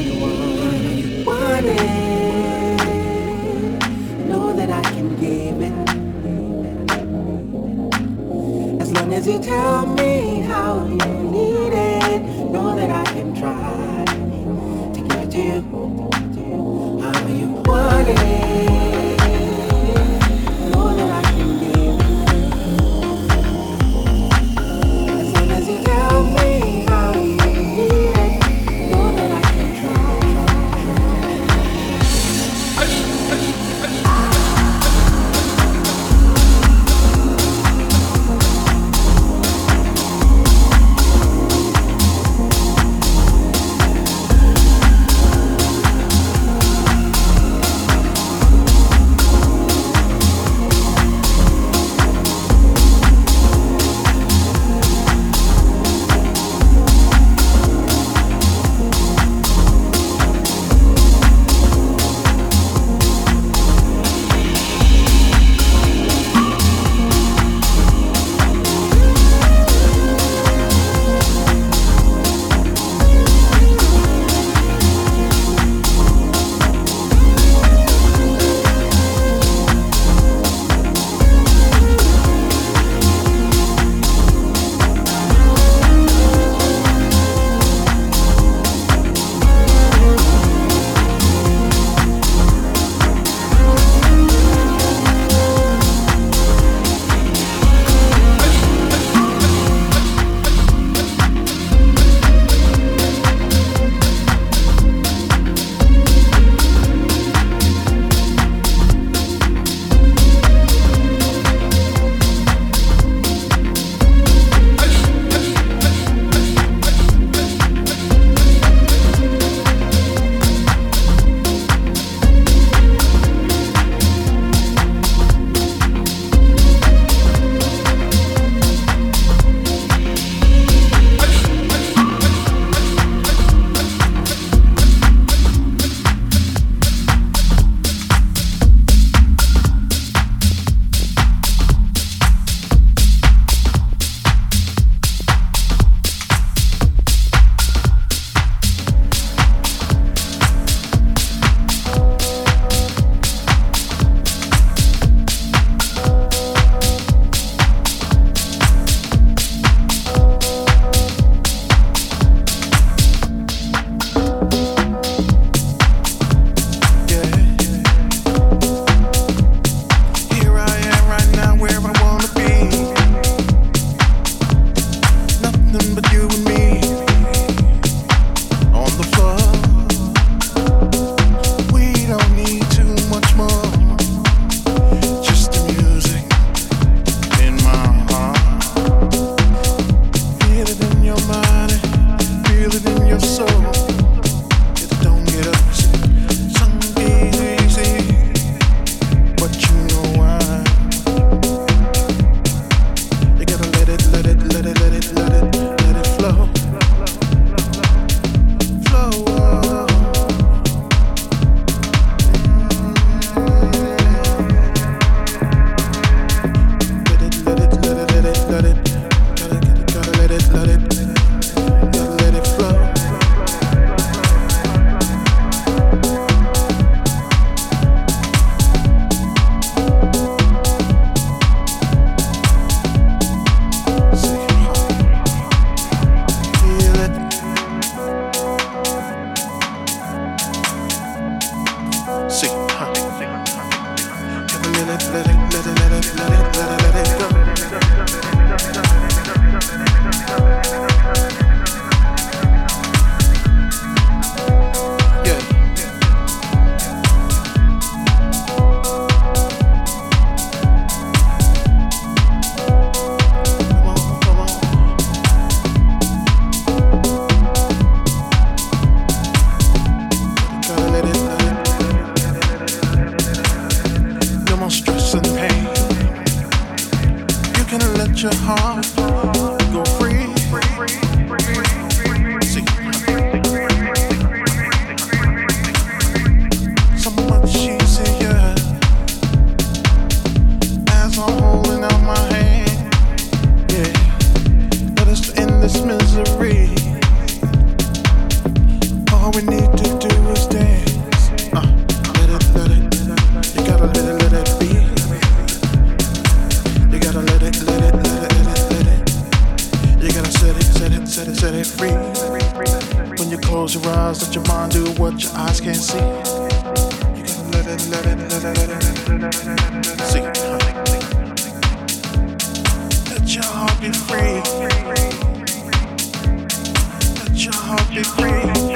you want it. Know that I can give it. As long as you tell me how you need it, know that I can try to give it to you. How you want it. Let your heart be free. Let your heart be free.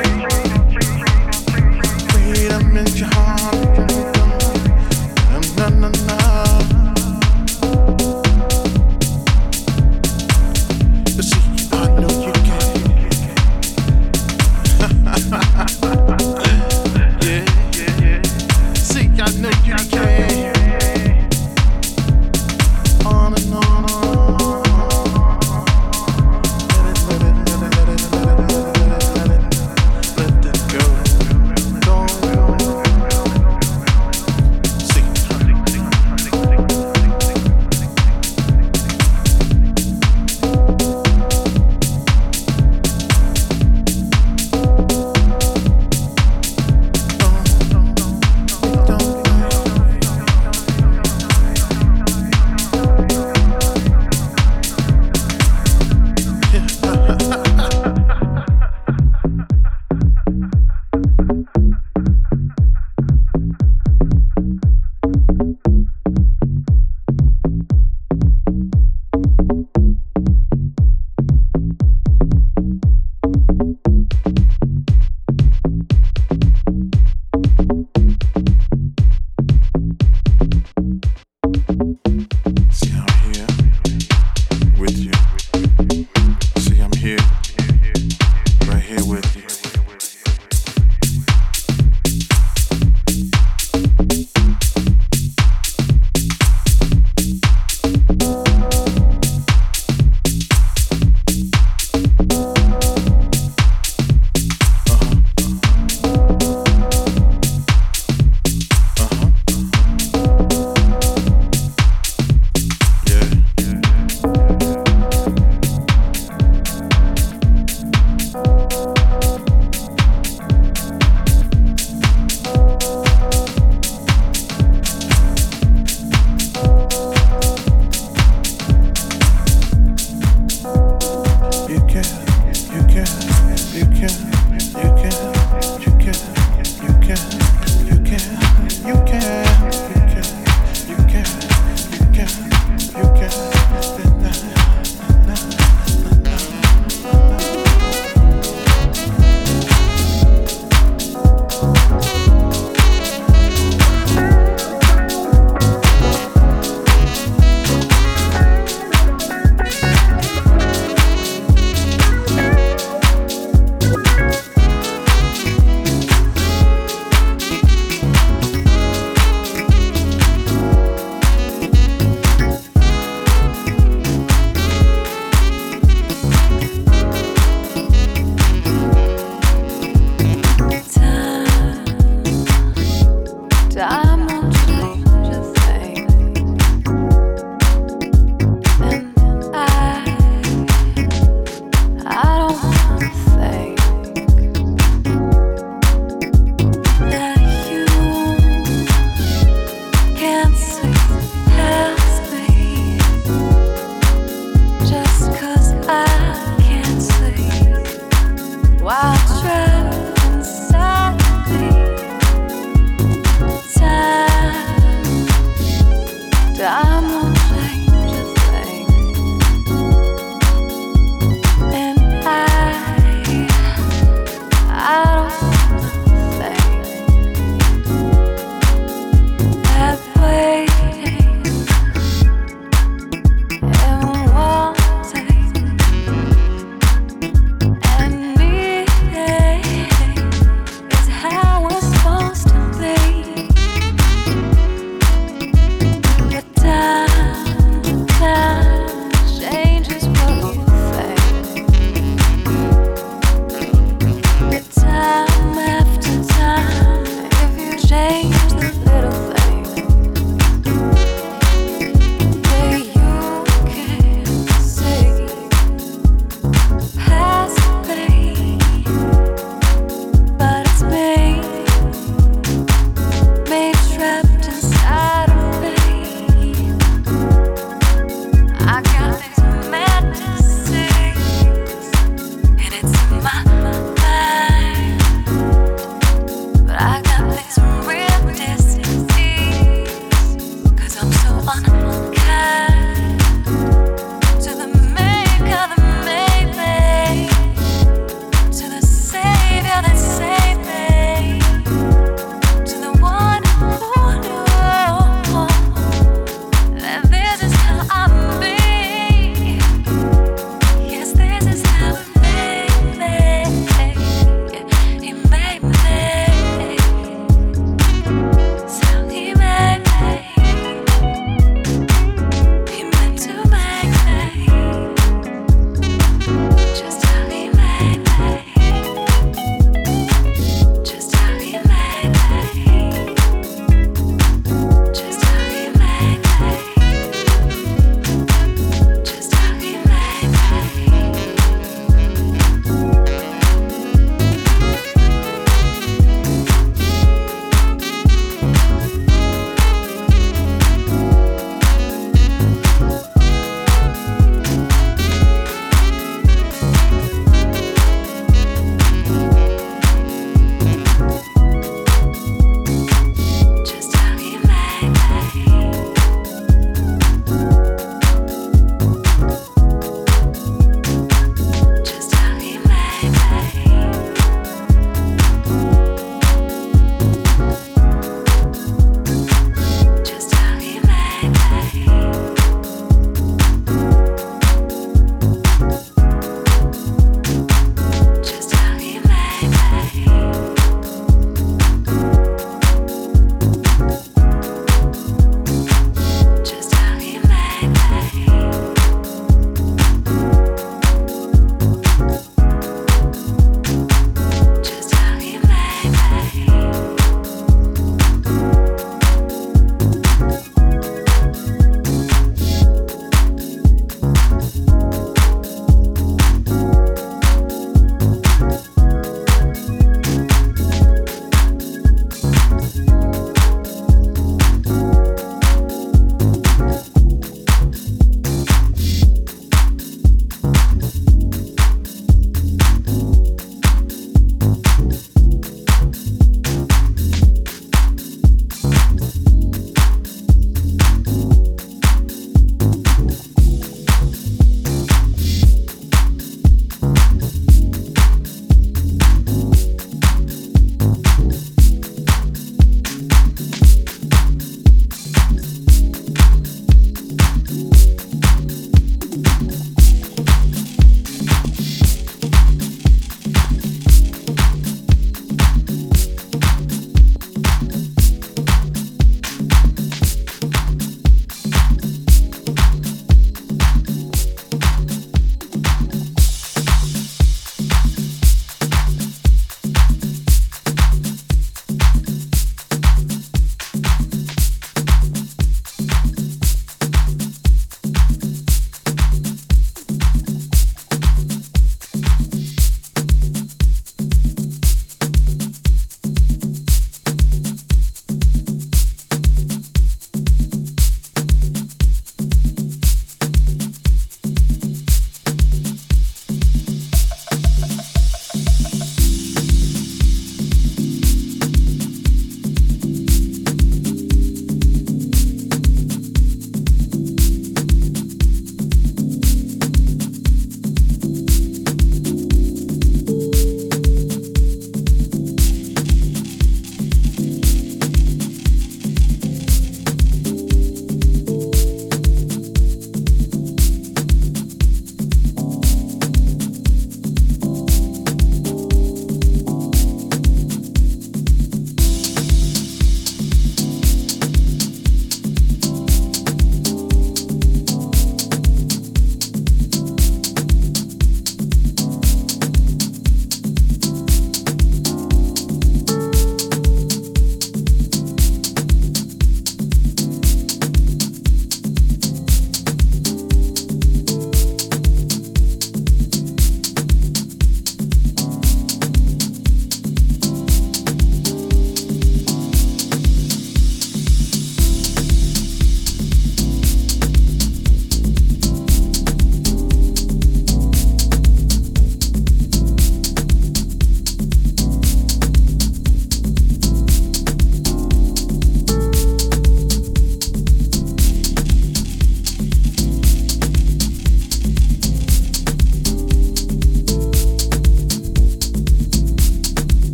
Music.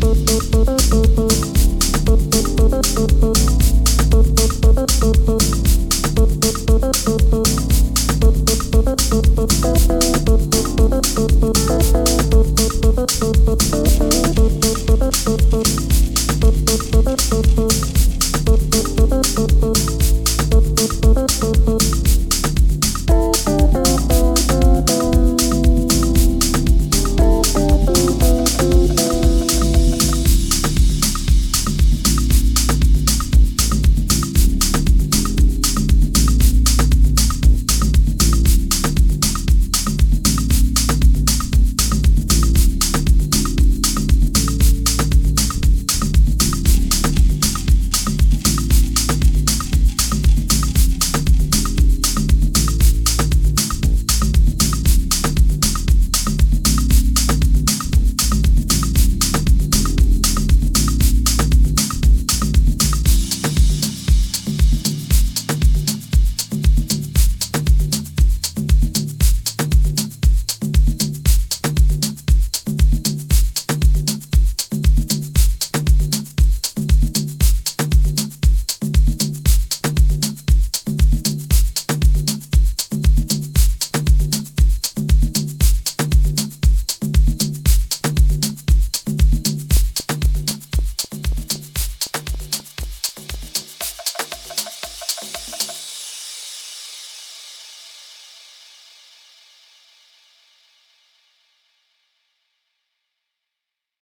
thank you